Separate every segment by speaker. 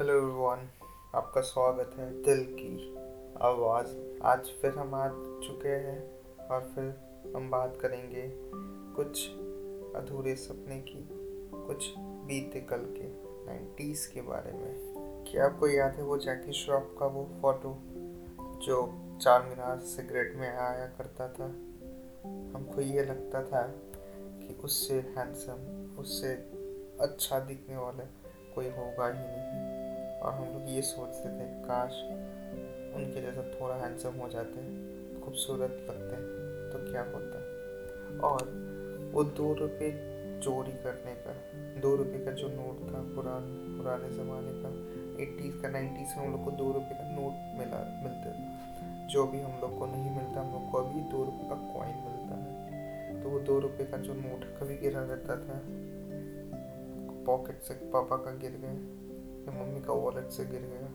Speaker 1: Hello everyone आपका स्वागत है दिल की आवाज़। आज फिर हम आ चुके हैं और फिर हम बात करेंगे कुछ अधूरे सपने की, कुछ बीते कल के नाइन्टीज़ के बारे में। क्या आपको याद है वो जैकी श्रॉफ का वो फ़ोटो जो चार मीनार सिगरेट में आया करता था? हमको ये लगता था कि उससे हैंडसम उससे अच्छा दिखने वाला कोई होगा ही नहीं। और हम लोग ये सोचते थे, काश उनके जैसा थोड़ा हैंडसम हो जाते, खूबसूरत लगते तो क्या होता? और वो दो रुपये चोरी करने का, दो रुपये का जो नोट था पुरान, पुराने ज़माने का एट्टीज़ का नाइन्टीज़ में हम लोग को दो रुपये का नोट मिला, मिलते था। जो भी हम लोग को नहीं मिलता, हम लोग को अभी दो रुपये का कॉइन मिलता है। तो वो दो रुपये का जो नोट कभी गिरा रहता था पॉकेट से पापा का गिर गया। या मम्मी का वॉलेट से गिर गया।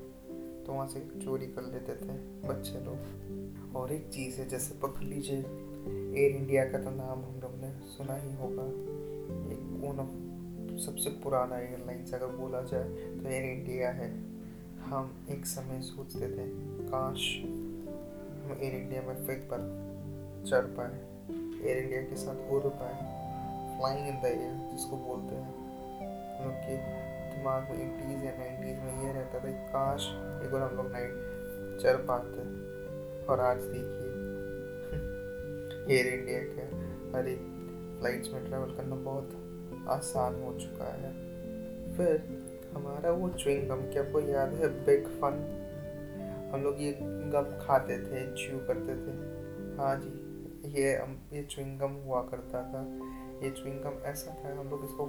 Speaker 1: तो वहाँ से चोरी कर लेते थे बच्चे लोग। और एक चीज़ है, जैसे पकड़ लीजिए एयर इंडिया का तो नाम हम लोग ने सुना ही होगा। एक वन ऑफ़ सबसे पुराना एयरलाइंस अगर बोला जाए तो एयर इंडिया है। हम एक समय सोचते थे, काश हम एयर इंडिया में फिर पर चढ़ पाए। एयर इंडिया के साथ उड़ पाए। फ्लाइंग इन द एयर जिसको बोलते हैं। हम लोग की दिमाग में एटीज़ या नाइन्टीज़ में ये रहता था काश एक बार हम लोग नाइट चल पाते और आज देखिए। एयर इंडिया के हर एक फ्लाइट्स में ट्रैवल करना बहुत आसान हो चुका है। फिर हमारा वो च्विंगम क्या आपको याद है? बिग फन हम लोग ये गम खाते थे च्यू करते थे। हाँ जी, ये ये च्विंगम हुआ करता था। ये च्विंगम ऐसा था, हम लोग इसको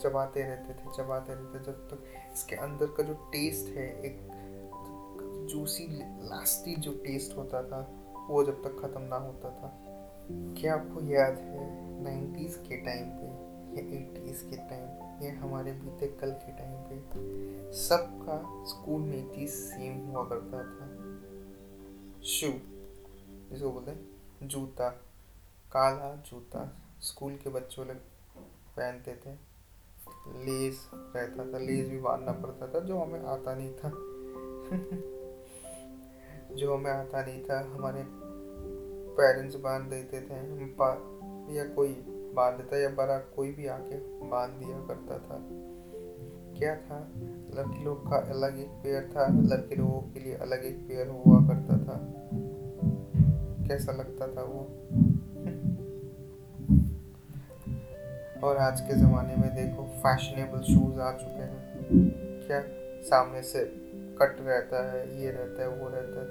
Speaker 1: चबाते रहते थे, चबाते रहते जब तक तो इसके अंदर का जो टेस्ट है, एक जूसी लास्टी जो टेस्ट होता था, वो जब तक ख़त्म ना होता था। क्या आपको याद है नाइन्टीज़ के टाइम पे या एटीज़ के टाइम या हमारे बीते कल के टाइम पे? सबका स्कूल में चीज़ सेम हुआ करता था। शू जिसको बोलते जूता, काला जूता स्कूल के बच्चों लोग पहनते थे। लेस रहता था, लेस भी बांधना पड़ता था, जो हमें आता नहीं था। जो हमें आता नहीं था, हमारे पेरेंट्स बाँध देते थे, हम या कोई बाँध देता, या बड़ा कोई भी आके बाँध दिया करता था। क्या था? लड़की लोग का अलग एक पेयर था, लड़के लोगों के लिए अलग एक पेयर हुआ करता था। कैसा लगता था वो? और आज के ज़माने में देखो फैशनेबल शूज़ आ चुके हैं। क्या सामने से कट रहता है, ये रहता है, वो रहता है।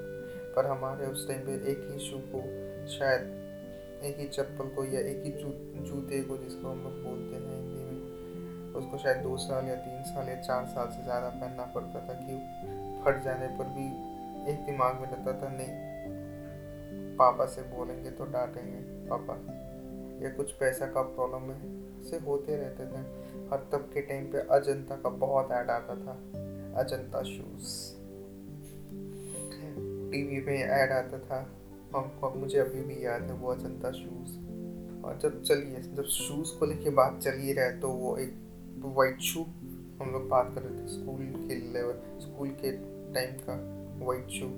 Speaker 1: पर हमारे उस टाइम पे एक ही शू को, शायद एक ही चप्पल को या एक ही जू, जूते को जिसको हम लोग बोलते हैं हिंदी में, उसको शायद दो साल या तीन साल या चार साल से ज़्यादा पहनना पड़ता था कि फट जाने पर भी एक दिमाग में रहता था, नहीं, पापा से बोलेंगे तो डांटेंगे, पापा, या कुछ पैसा का प्रॉब्लम है। से होते रहते थे। और तब के टाइम पे अजंता का बहुत ऐड आता था। अजंता शूज़ टीवी पे ऐड आता था। हमको, मुझे अभी भी याद है वो अजंता शूज़ और जब चलिए, जब शूज़ को लेके बात चली रहे तो वो एक वाइट शू हम लोग बात कर रहे थे स्कूल के लेवल स्कूल के टाइम का वाइट शू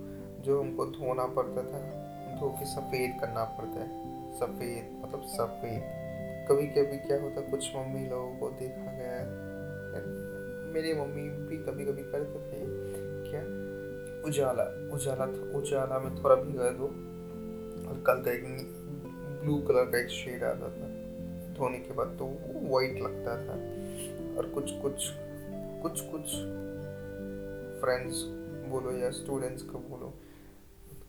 Speaker 1: जो हमको धोना पड़ता था। धो के सफ़ेद करना पड़ता है। सफ़ेद मतलब सफ़ेद। कभी कभी क्या होता कुछ मम्मी लोगों को देखा गया है। मेरी मम्मी भी कभी कभी करते थे। क्या? उजाला उजाला था, उजाला में थोड़ा भिगा दो। और कल का एक ब्लू कलर का एक शेड आता था। धोने के बाद तो वाइट लगता था। और कुछ कुछ कुछ कुछ फ्रेंड्स बोलो या स्टूडेंट्स को बोलो,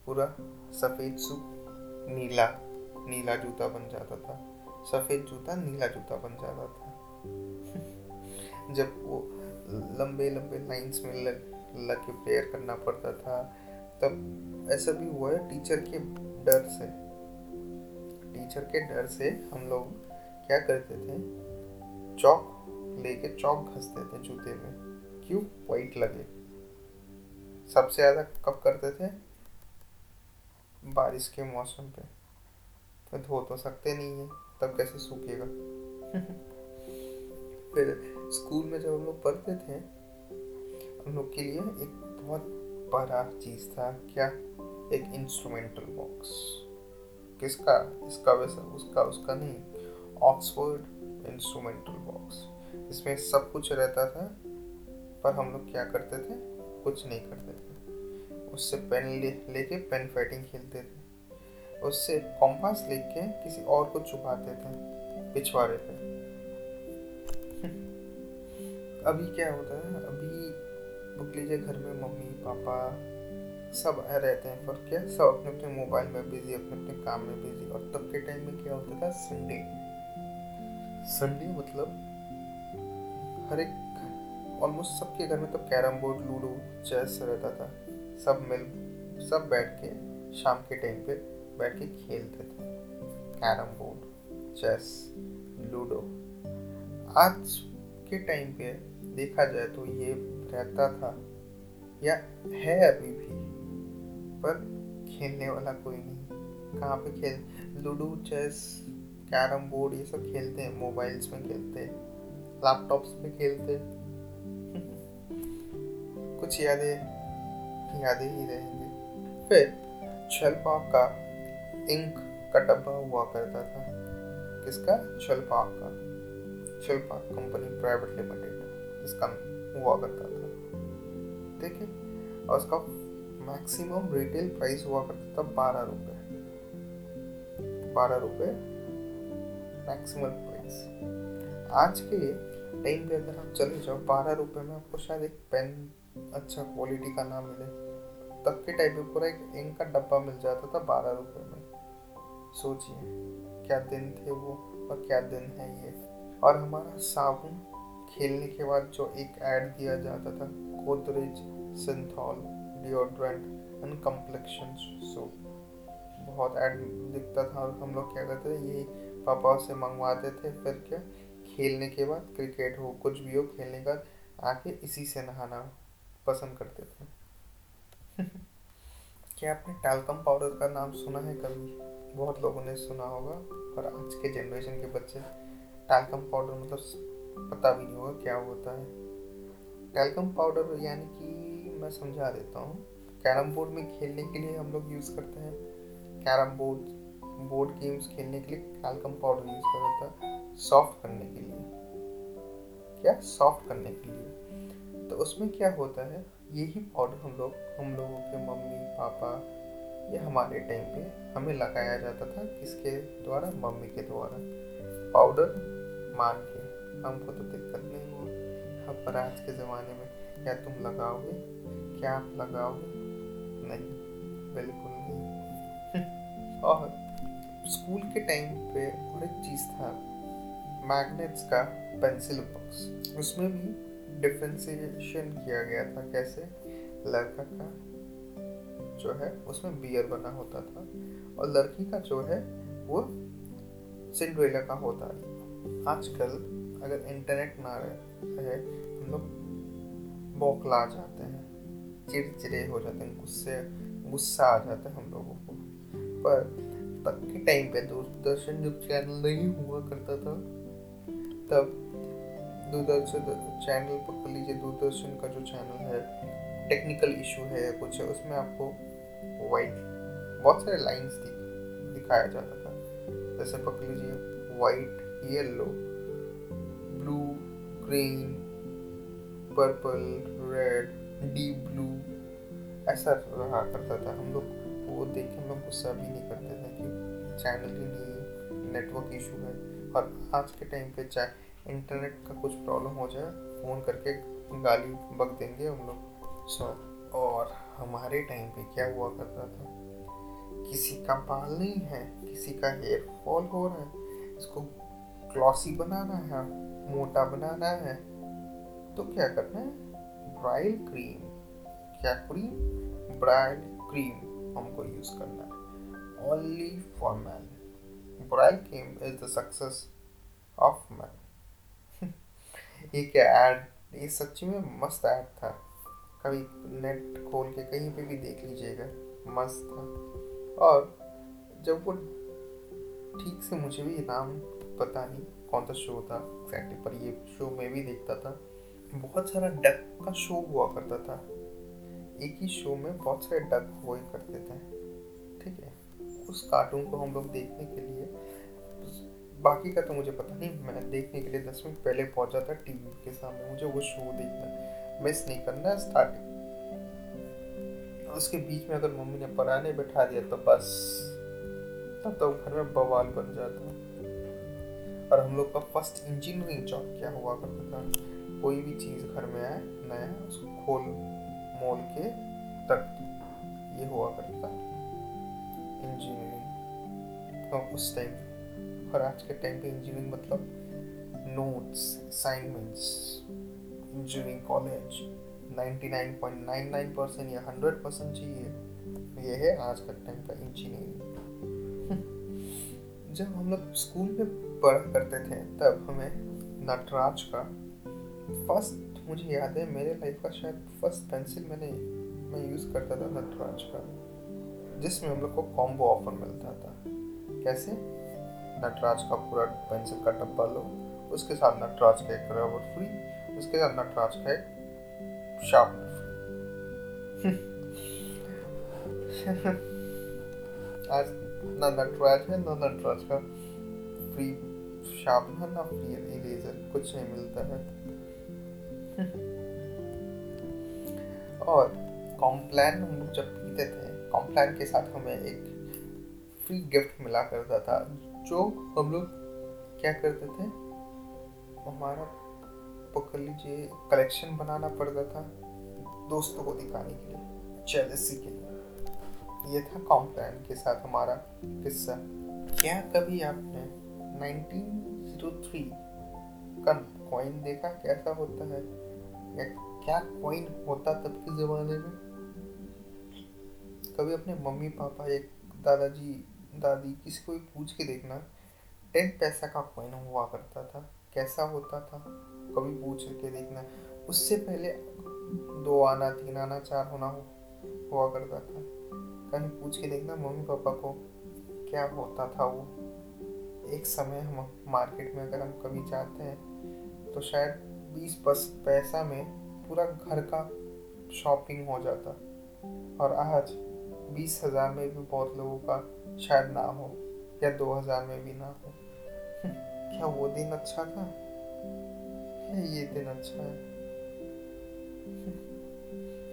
Speaker 1: पूरा सफ़ेद सूप नीला नीला जूता बन जाता था। सफ़ेद जूता, नीला जूता बन जाता था। जब वो लंबे लंबे लाइंस में लग लग के प्रेयर करना पड़ता था, तब ऐसा भी हुआ है टीचर के डर से। टीचर के डर से हम लोग क्या करते थे? चौक लेके चौक घसते थे जूते में। क्यों? वाइट लगे। सबसे ज़्यादा कब करते थे? बारिश के मौसम पे। धो तो सकते नहीं है, तब कैसे सूखेगा? फिर स्कूल में जब हम लोग पढ़ते थे, हम लोग के लिए एक बहुत बड़ा चीज़ था क्या? एक इंस्ट्रूमेंटल बॉक्स किसका? इसका वैसा, उसका उसका नहीं ऑक्सफोर्ड इंस्ट्रूमेंटल बॉक्स इसमें सब कुछ रहता था, पर हम लोग क्या करते थे? कुछ नहीं करते थे। उससे पेन ले, लेके पेन फाइटिंग खेलते थे। उससे कॉम्पास लेके किसी और को छुपाते थे, पिछवाड़े पे। अभी क्या होता है? अभी बुक लीजिए घर में मम्मी, पापा, सब रहते हैं पर क्या? सब अपने अपने मोबाइल में बिज़ी अपने अपने काम में बिज़ी और तब के टाइम में क्या होता था? संडे संडे मतलब हर एक ऑलमोस्ट सबके घर में तो कैरम बोर्ड, लूडो चेस रहता था। सब मिल, सब बैठ के शाम के टाइम पे बैठ के खेलते थे। Carrom board, chess, ludo. आज के टाइम पे देखा जाए तो ये रहता था, या है अभी भी, पर खेलने वाला कोई नहीं। कहाँ पे खेल, लूडो, चेस, कैरम बोर्ड ये सब खेलते हैं, मोबाइल्स में खेलते हैं, लैपटॉप्स पे खेलते कुछ यादें यादें ही रहेंगे। फिर छलपाक का इंक का डब्बा हुआ करता था। किसका? छलपाक का। छलपाक कंपनी प्राइवेट लिमिटेड इसका हुआ करता था। ठीक है और उसका मैक्सिमम रिटेल प्राइस हुआ करता था बारह रुपए। बारह रुपए मैक्सिमम प्राइस। आज के टाइम पे अगर आप चले जाओ, बारह रुपए में आपको शायद एक पेन अच्छा क्वालिटी का ना मिले। तब के टाइम पे पूरा एक इंक का डब्बा मिल जाता था बारह रुपए में। सोचिए, क्या दिन थे वो और क्या दिन है ये? और हमारा साबुन खेलने के बाद जो एक ऐड दिया जाता था, Godrej Cinthol deodorant and complexion soap. बहुत ऐड दिखता था और हम लोग क्या करते थे, ये पापा से मंगवाते थे, फिर क्या खेलने के बाद, क्रिकेट हो, कुछ भी हो, खेलने का आके इसी से नहाना पसंद करते थे। क्या आपने टैल्कम पाउडर का नाम सुना है कभी? बहुत लोगों ने सुना होगा और आज के जनरेशन के बच्चे टैल्कम पाउडर मतलब पता भी नहीं होगा क्या होता है। टैल्कम पाउडर यानी कि मैं समझा देता हूँ कैरम बोर्ड में खेलने के लिए हम लोग यूज़ करते हैं। कैरम बोर्ड बोर्ड गेम्स खेलने के लिए टैल्कम पाउडर यूज़ करता था सॉफ्ट करने के लिए। क्या? सॉफ्ट करने के लिए। तो उसमें क्या होता है, यही पाउडर हम लोग, हम लोगों के मम्मी, पापा या हमारे टाइम पे हमें लगाया जाता था किसके द्वारा? मम्मी के द्वारा। पाउडर मान के। हमको तो दिक्कत नहीं हुआ। अब पर आज के ज़माने में क्या तुम लगाओगे? क्या आप लगाओगे? नहीं, बिल्कुल नहीं। और स्कूल के टाइम पे और एक चीज़ था मैग्नेट्स का पेंसिल बॉक्स उसमें भी डिफ्रेंसिएशन किया गया था कैसे? लड़का का जो है, उसमें बियर बना होता था और लड़की का जो है, वो सिंड्रेला का होता है आजकल अगर इंटरनेट ना रहे, हम लोग बौखला जाते हैं, चिड़चिड़े हो जाते हैं, गुस्से, गुस्सा आ जाता है हम लोगों को। पर तब के टाइम पे दूरदर्शन जब चैनल नहीं हुआ करता था, तब दूरदर्शन चैनल पकड़ लीजिए, दूरदर्शन का जो चैनल है टेक्निकल इशू है कुछ है, उसमें आपको वाइट। बहुत सारे लाइंस दि, दिखाया जाता था। जैसे पकड़ लीजिए white yellow blue green purple red deep blue ऐसा रहा करता था हम लोग। वो देख के हम लोग गुस्सा भी नहीं करते थे कि चैनल ही नहीं नेटवर्क इशू है। और आज के टाइम पे चाहे इंटरनेट का कुछ प्रॉब्लम हो जाए फ़ोन करके गाली बक देंगे हम लोग। सो और हमारे टाइम पे क्या हुआ करता था? किसी का बाल नहीं है, किसी का हेयर फॉल हो रहा है, इसको ग्लॉसी बनाना है, मोटा बनाना है तो क्या करना है? ब्राइल क्रीम क्या क्रीम ब्राइल क्रीम हमको यूज़ करना है। Only for man Brylcreem is the success of man ये क्या ऐड ये सच्ची में मस्त ऐड था। कभी नेट खोल के कहीं पे भी देख लीजिएगा, मस्त था। और जब वो ठीक से मुझे भी नाम पता नहीं कौन सा शो था एक्जैक्टली पर ये शो में भी देखता था, बहुत सारा डक का शो हुआ करता था। एक ही शो में बहुत सारे डक हुआ करते थे, ठीक है? उस कार्टून को हम लोग देखने के लिए, बाकी का तो मुझे पता नहीं, मैं देखने के लिए दस मिनट पहले पहुँचा था टीवी के सामने, मुझे वो शो देखना। मिस नहीं करना है स्टार्टिंग उसके बीच में अगर मम्मी ने पढ़ाने बैठा दिया तो बस। तब तो घर में बवाल बन जाता और हम लोग का फ़र्स्ट इंजीनियरिंग जॉब क्या हुआ करता था? कोई भी चीज़ घर में आए, नया, उसको खोल, मोल के तक ये हुआ करता इंजीनियरिंग तो उस टाइम और आज के टाइम पे इंजीनियरिंग मतलब notes assignments engineering college 99.99 percent या 100 परसेंट चाहिए। ये है आज का टाइम का इंजीनियरिंग जब हम लोग स्कूल में पढ़ा करते थे, तब हमें नटराज का फ़र्स्ट मुझे याद है, मेरे लाइफ का शायद फ़र्स्ट पेंसिल मैंने, मैं यूज़ करता था नटराज का, जिसमें हम लोग को कॉम्बो ऑफ़र मिलता था। कैसे? नटराज का पूरा पेंसिल का डब्बा लो, उसके साथ नटराज का एक रबर फ्री उसके साथ नटराज का एक शार्पनर आज ना नटराज है, ना नटराज का फ्री शार्पनर ना फ्री इरेजर कुछ नहीं मिलता है। और कॉम्प्लान हम लोग जब पीते थे कॉम्प्लान के साथ हमें एक फ्री गिफ्ट मिला करता था, जो हम लोग क्या करते थे? हमारा पकड़ लीजिए। कलेक्शन बनाना पड़ता था दोस्तों को दिखाने के लिए जेलसी के लिए। ये था कॉम्प्लान के साथ हमारा किस्सा। क्या कभी आपने 1903 का कॉइन देखा? कैसा होता है? या क्या कॉइन होता तब के ज़माने में? कभी अपने मम्मी पापा या दादाजी, दादी, किसी को भी पूछ के देखना, टेन पैसा का कॉइन हुआ करता था। कैसा होता था? कभी पूछ के देखना। उससे पहले दो आना, तीन आना, चार होना हो, हुआ करता था। कहीं पूछ के देखना मम्मी पापा को क्या होता था वो। एक समय हम मार्केट में अगर हम कभी जाते हैं तो शायद बीस बस पैसा में पूरा घर का शॉपिंग हो जाता। और आज बीस हज़ार में भी बहुत लोगों का शायद ना हो, या दो हज़ार में भी ना हो। क्या वो दिन अच्छा था? ये दिन अच्छा है।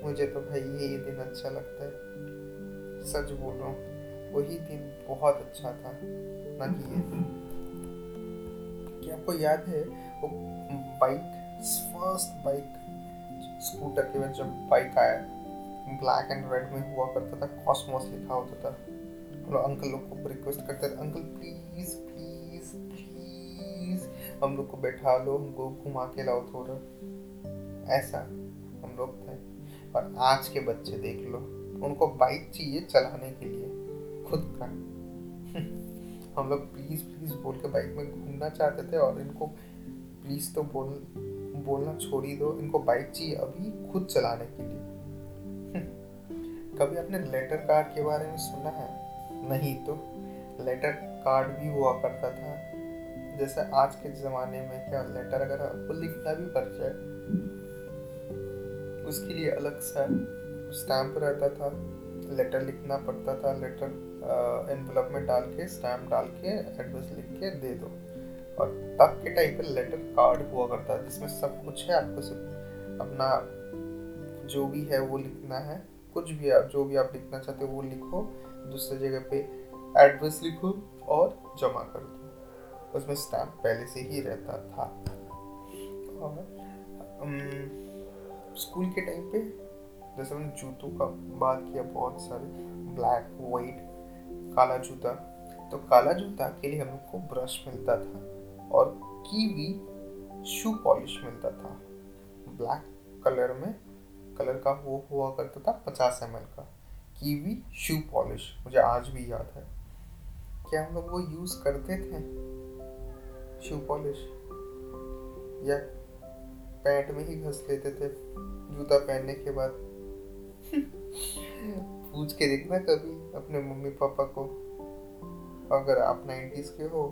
Speaker 1: मुझे तो भाई ये दिन अच्छा लगता है। सच बोल रहा हूँ, वही दिन बहुत अच्छा था, ना कि ये। क्या आपको याद है, वो बाइक फ़र्स्ट बाइक स्कूटर के में जब बाइक आया ब्लैक एंड रेड में हुआ करता था कॉस्मोस लिखा होता था। और अंकल लोग को रिक्वेस्ट करते थे, अंकल प्लीज़ हम लोग को बैठा लो, हमको घुमा के लाओ थोड़ा। ऐसा हम लोग थे। और आज के बच्चे देख लो, उनको बाइक चाहिए चलाने के लिए, खुद का। हम लोग प्लीज़ प्लीज़ बोल के बाइक में घूमना चाहते थे और इनको प्लीज़ तो बोल, बोलना छोड़ ही दो, इनको बाइक चाहिए अभी खुद चलाने के लिए। कभी आपने लेटर कार्ड के बारे में सुना है? नहीं तो। लेटर कार्ड भी हुआ करता था। जैसे आज के ज़माने में क्या लेटर अगर आपको लिखना भी पड़ जाए उसके लिए अलग सा स्टैम्प रहता था लेटर लिखना पड़ता था लेटर एनवलप में डाल के स्टैम्प डाल के एड्रेस लिख के दे दो। और तब के टाइम पे लेटर कार्ड हुआ करता है जिसमें सब कुछ है, आपको सिर्फ़ अपना जो भी है वो लिखना है। कुछ भी आप, जो भी आप लिखना चाहते हो वो लिखो, दूसरे जगह पे एड्रेस लिखो और जमा कर। दो उसमें स्टैम्प पहले से ही रहता था। और स्कूल के टाइम पे जैसे मैंने जूतों का बात किया, बहुत सारे ब्लैक वाइट काला जूता तो काला जूता के लिए हम लोग को ब्रश मिलता था और कीवी शू पॉलिश मिलता था। ब्लैक कलर में कलर का वो हुआ करता था पचास एम का। कीवी शू पॉलिश मुझे आज भी याद है। क्या हम लोग वो यूज़ करते थे? Shoe polish. या पैंट में ही घस लेते थे जूता पहनने के बाद। पूछ के देखना कभी अपने मम्मी पापा को। अगर आप नाइन्टीज के हो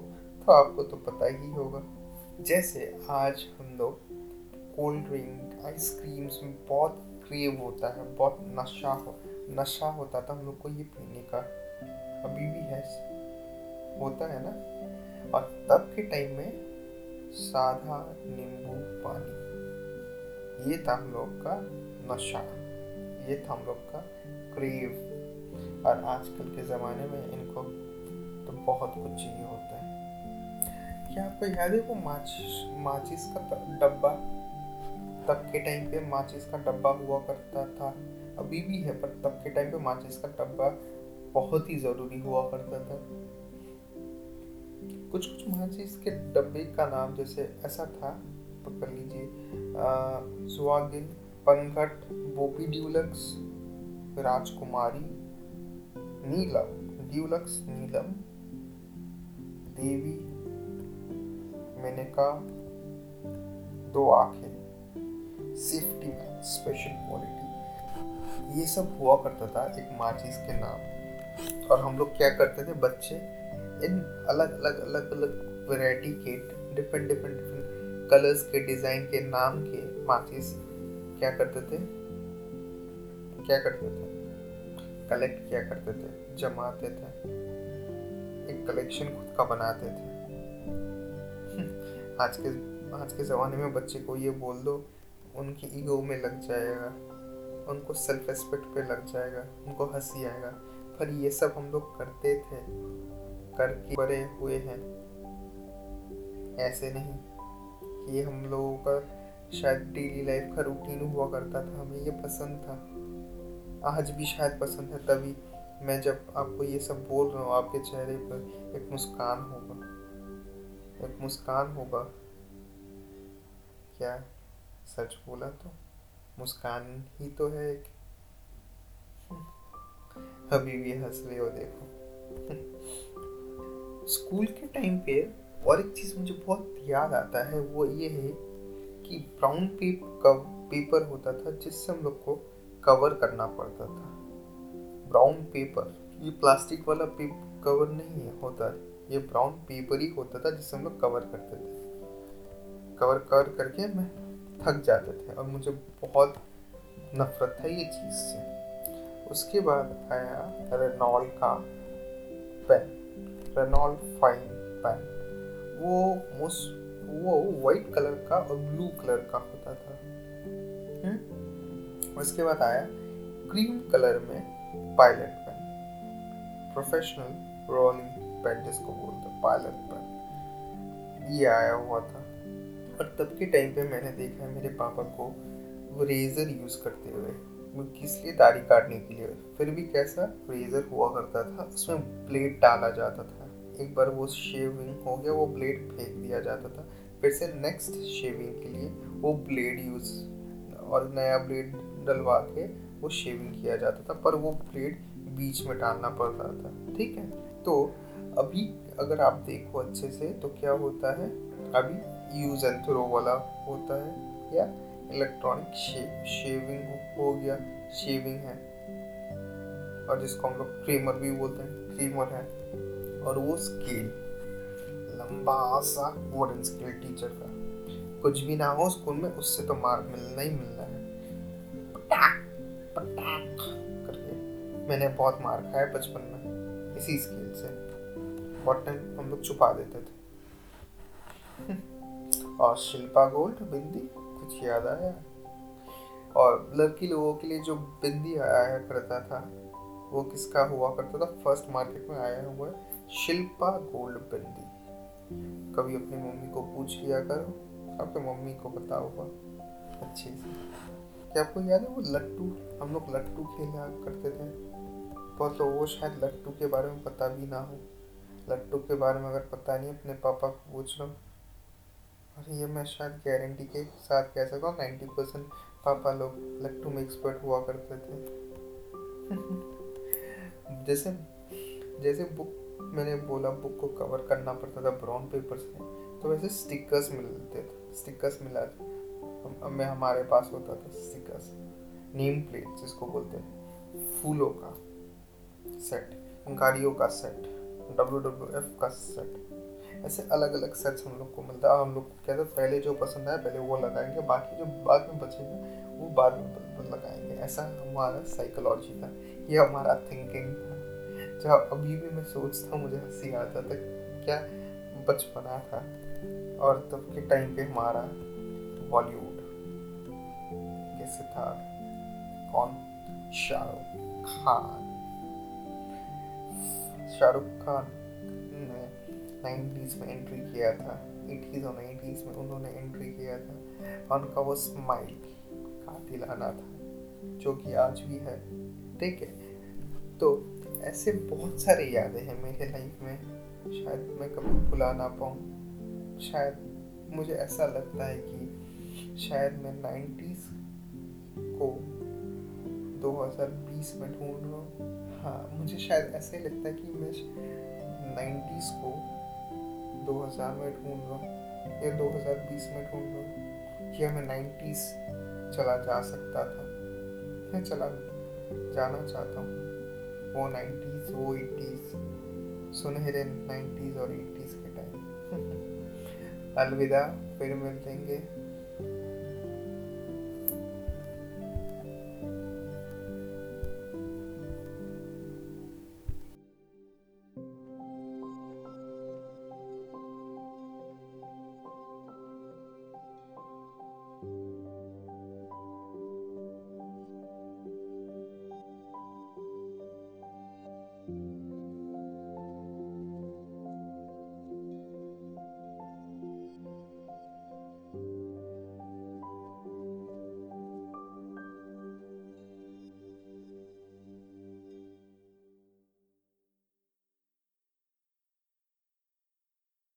Speaker 1: तो आपको तो पता ही होगा। जैसे आज हम लोग कोल्ड ड्रिंक आइसक्रीम्स में बहुत क्रेव होता है, बहुत नशा हो, नशा होता था हम लोग को ये पीने का। अभी भी है, होता है ना? और तब के टाइम में साधा नींबू पानी, ये था हम लोग का नशा, ये था हम लोग का क्रेव और आजकल के ज़माने में इनको तो बहुत कुछ चाहिए होता है। क्या आपको याद है वो माचिस माचिस का डब्बा? तब के टाइम पे माचिस का डब्बा हुआ करता था, अभी भी है, पर तब के टाइम पे माचिस का डब्बा बहुत ही ज़रूरी हुआ करता था। कुछ कुछ माचिस के डब्बे का नाम जैसे ऐसा था, पकड़ लीजिए। सुहागिन पनघट बोबी ड्यूलक्स, राजकुमारी, नीलम, ड्यूलक्स, नीलम, देवी मैंने कहा दो आँखें। Safety special quality. ये सब हुआ करता था एक माचिस के नाम। और हम लोग क्या करते थे, बच्चे इन अलग अलग अलग अलग वैरायटी के डिफरेंट डिफरेंट डिफरेंट कलर्स के डिज़ाइन के, नाम के माचिस क्या करते थे? क्या करते थे? कलेक्ट किया करते थे? जमाते थे। एक कलेक्शन खुद का बनाते थे। आज के आज के ज़माने में बच्चे को ये बोल दो, उनकी ईगो में लग जाएगा, उनको सेल्फ रिस्पेक्ट पे लग जाएगा, उनको हँसी आएगा। पर ये सब हम लोग करते थे। करके बड़े हुए हैं। ऐसे नहीं कि हम लोगों का शायद डेली लाइफ का रूटीन हुआ करता था, हमें ये पसंद था। आज भी शायद पसंद है, तभी मैं जब आपको ये सब बोल रहा हूँ, आपके चेहरे पर एक मुस्कान होगा। एक मुस्कान होगा। क्या सच बोला तो? मुस्कान ही तो है एक। अभी भी हंस रहे हो, देखो। स्कूल के टाइम पे और एक चीज़ मुझे बहुत याद आता है, वो ये है कि ब्राउन पेप पेपर होता था जिससे हम लोग को कवर करना पड़ता था। ब्राउन पेपर ये प्लास्टिक वाला पेप कवर नहीं है, होता ये ब्राउन पेपर ही होता था जिससे हम लोग कवर करते थे। कवर कवर करके मैं थक जाते थे और मुझे बहुत नफरत था ये चीज़ से। उसके बाद आया रेनॉल का पेन रेनॉल फाइन पेन वो मुस वो वाइट कलर का और ब्लू कलर का होता था। हुँ? हम्म? उसके बाद आया क्रीम कलर में pilot pen professional rolling pen जिसको बोलते पायलट पेन ये आया हुआ था। और तब के टाइम पे मैंने देखा है, मेरे पापा को वो रेज़र यूज़ करते हुए, वो किस लिए दाढ़ी काटने के लिए, फिर भी कैसा? रेज़र हुआ करता था, उसमें ब्लेड डाला जाता था। एक बार वो शेविंग हो गया वो ब्लेड फेंक दिया जाता था। फिर से नेक्स्ट शेविंग के लिए वो ब्लेड यूज़ और नया ब्लेड डलवा के वो शेविंग किया जाता था पर वो ब्लेड बीच में डालना पड़ता था ठीक है? तो अभी अगर आप देखो अच्छे से तो क्या होता है? अभी यूज़ एंड थ्रो वाला होता है या इलेक्ट्रॉनिक शे, शेविंग हो गया शेविंग है। और जिसको हम लोग क्रीमर भी बोलते हैं क्रीमर है। और वो स्केल लंबा सा वुडन स्केल टीचर का कुछ भी ना हो स्कूल में, उससे तो मार मिलना ही मिलना है। पटाक पटाक करके मैंने बहुत मार खाया बचपन में, इसी स्केल से। बहुत टाइम हम लोग छुपा देते थे। और शिल्पा गोल्ड, बिंदी, कुछ याद आया? और लड़की लोगों के लिए जो बिंदी आया करता था, वो किसका हुआ करता था? फ़र्स्ट मार्केट में आया हुआ है। शिल्पा गोल्ड बिंदी कभी अपनी मम्मी को पूछ लिया करो? आपके मम्मी को होगा अच्छे से। क्या आपको याद है वो लट्टू? हम लोग लट्टू खेला करते थे। बहुत लोगों को शायद लट्टू के बारे में पता भी ना हो। लट्टू के बारे में अगर पता नहीं अपने पापा को पूछ लो। और ये मैं शायद गारंटी के साथ कह सकता हूँ नाइन्टी परसेंट पापा लोग लट्टू में एक्सपर्ट हुआ करते थे। जैसे जैसे बुक मैंने बोला बुक को कवर करना पड़ता था ब्राउन पेपर से। तो वैसे स्टिकर्स मिलते थे स्टिकर्स मिला हम में हमारे पास होता था स्टिकर्स नेम प्लेट जिसको बोलते हैं। फूलों का सेट गाड़ियों का सेट डब्ल्यू डब्ल्यू एफ़ का सेट ऐसे अलग अलग सर्च हम लोग को मिलता है हम लोग कहते पहले जो पसंद आए पहले वो लगाएँगे। बाकी जो बाद में बचेगा, वो बाद में लगाएँगे। ऐसा हमारा साइकोलॉजी था। ये हमारा थिंकिंग था। जब अभी भी मैं सोचता हूँ, मुझे हँसी आता था क्या बचपना था और तब के टाइम पे हमारा बॉलीवुड कैसे था? कौन? शाहरुख खान। शाहरुख खान ने नाइन्टीज में एंट्री किया था, एटीज और नाइन्टीज में उन्होंने एंट्री किया था। और उनका वो स्माइल कातिलाना था, जो कि आज भी है। ठीक है? तो ऐसे बहुत सारे यादें हैं मेरे लाइफ में। शायद मैं कभी भुला ना पाऊँ। शायद मुझे ऐसा लगता है कि शायद मैं नाइन्टीज़ को 2020 में ढूंढ रहा हूँ। हाँ मुझे शायद ऐसे लगता है कि मैं नाइन्टीज़ को 2000 में ढूंढ रहा हूँ या 2020 में ढूंढ रहा हूँ। या मैं नाइन्टीज़ चला जा सकता था। मैं चला, जाना चाहता हूँ। वो नाइन्टीज़ वो एटीज़ सुनहरे नाइन्टीज़ और एटीज़ के टाइम अलविदा फिर मिलेंगे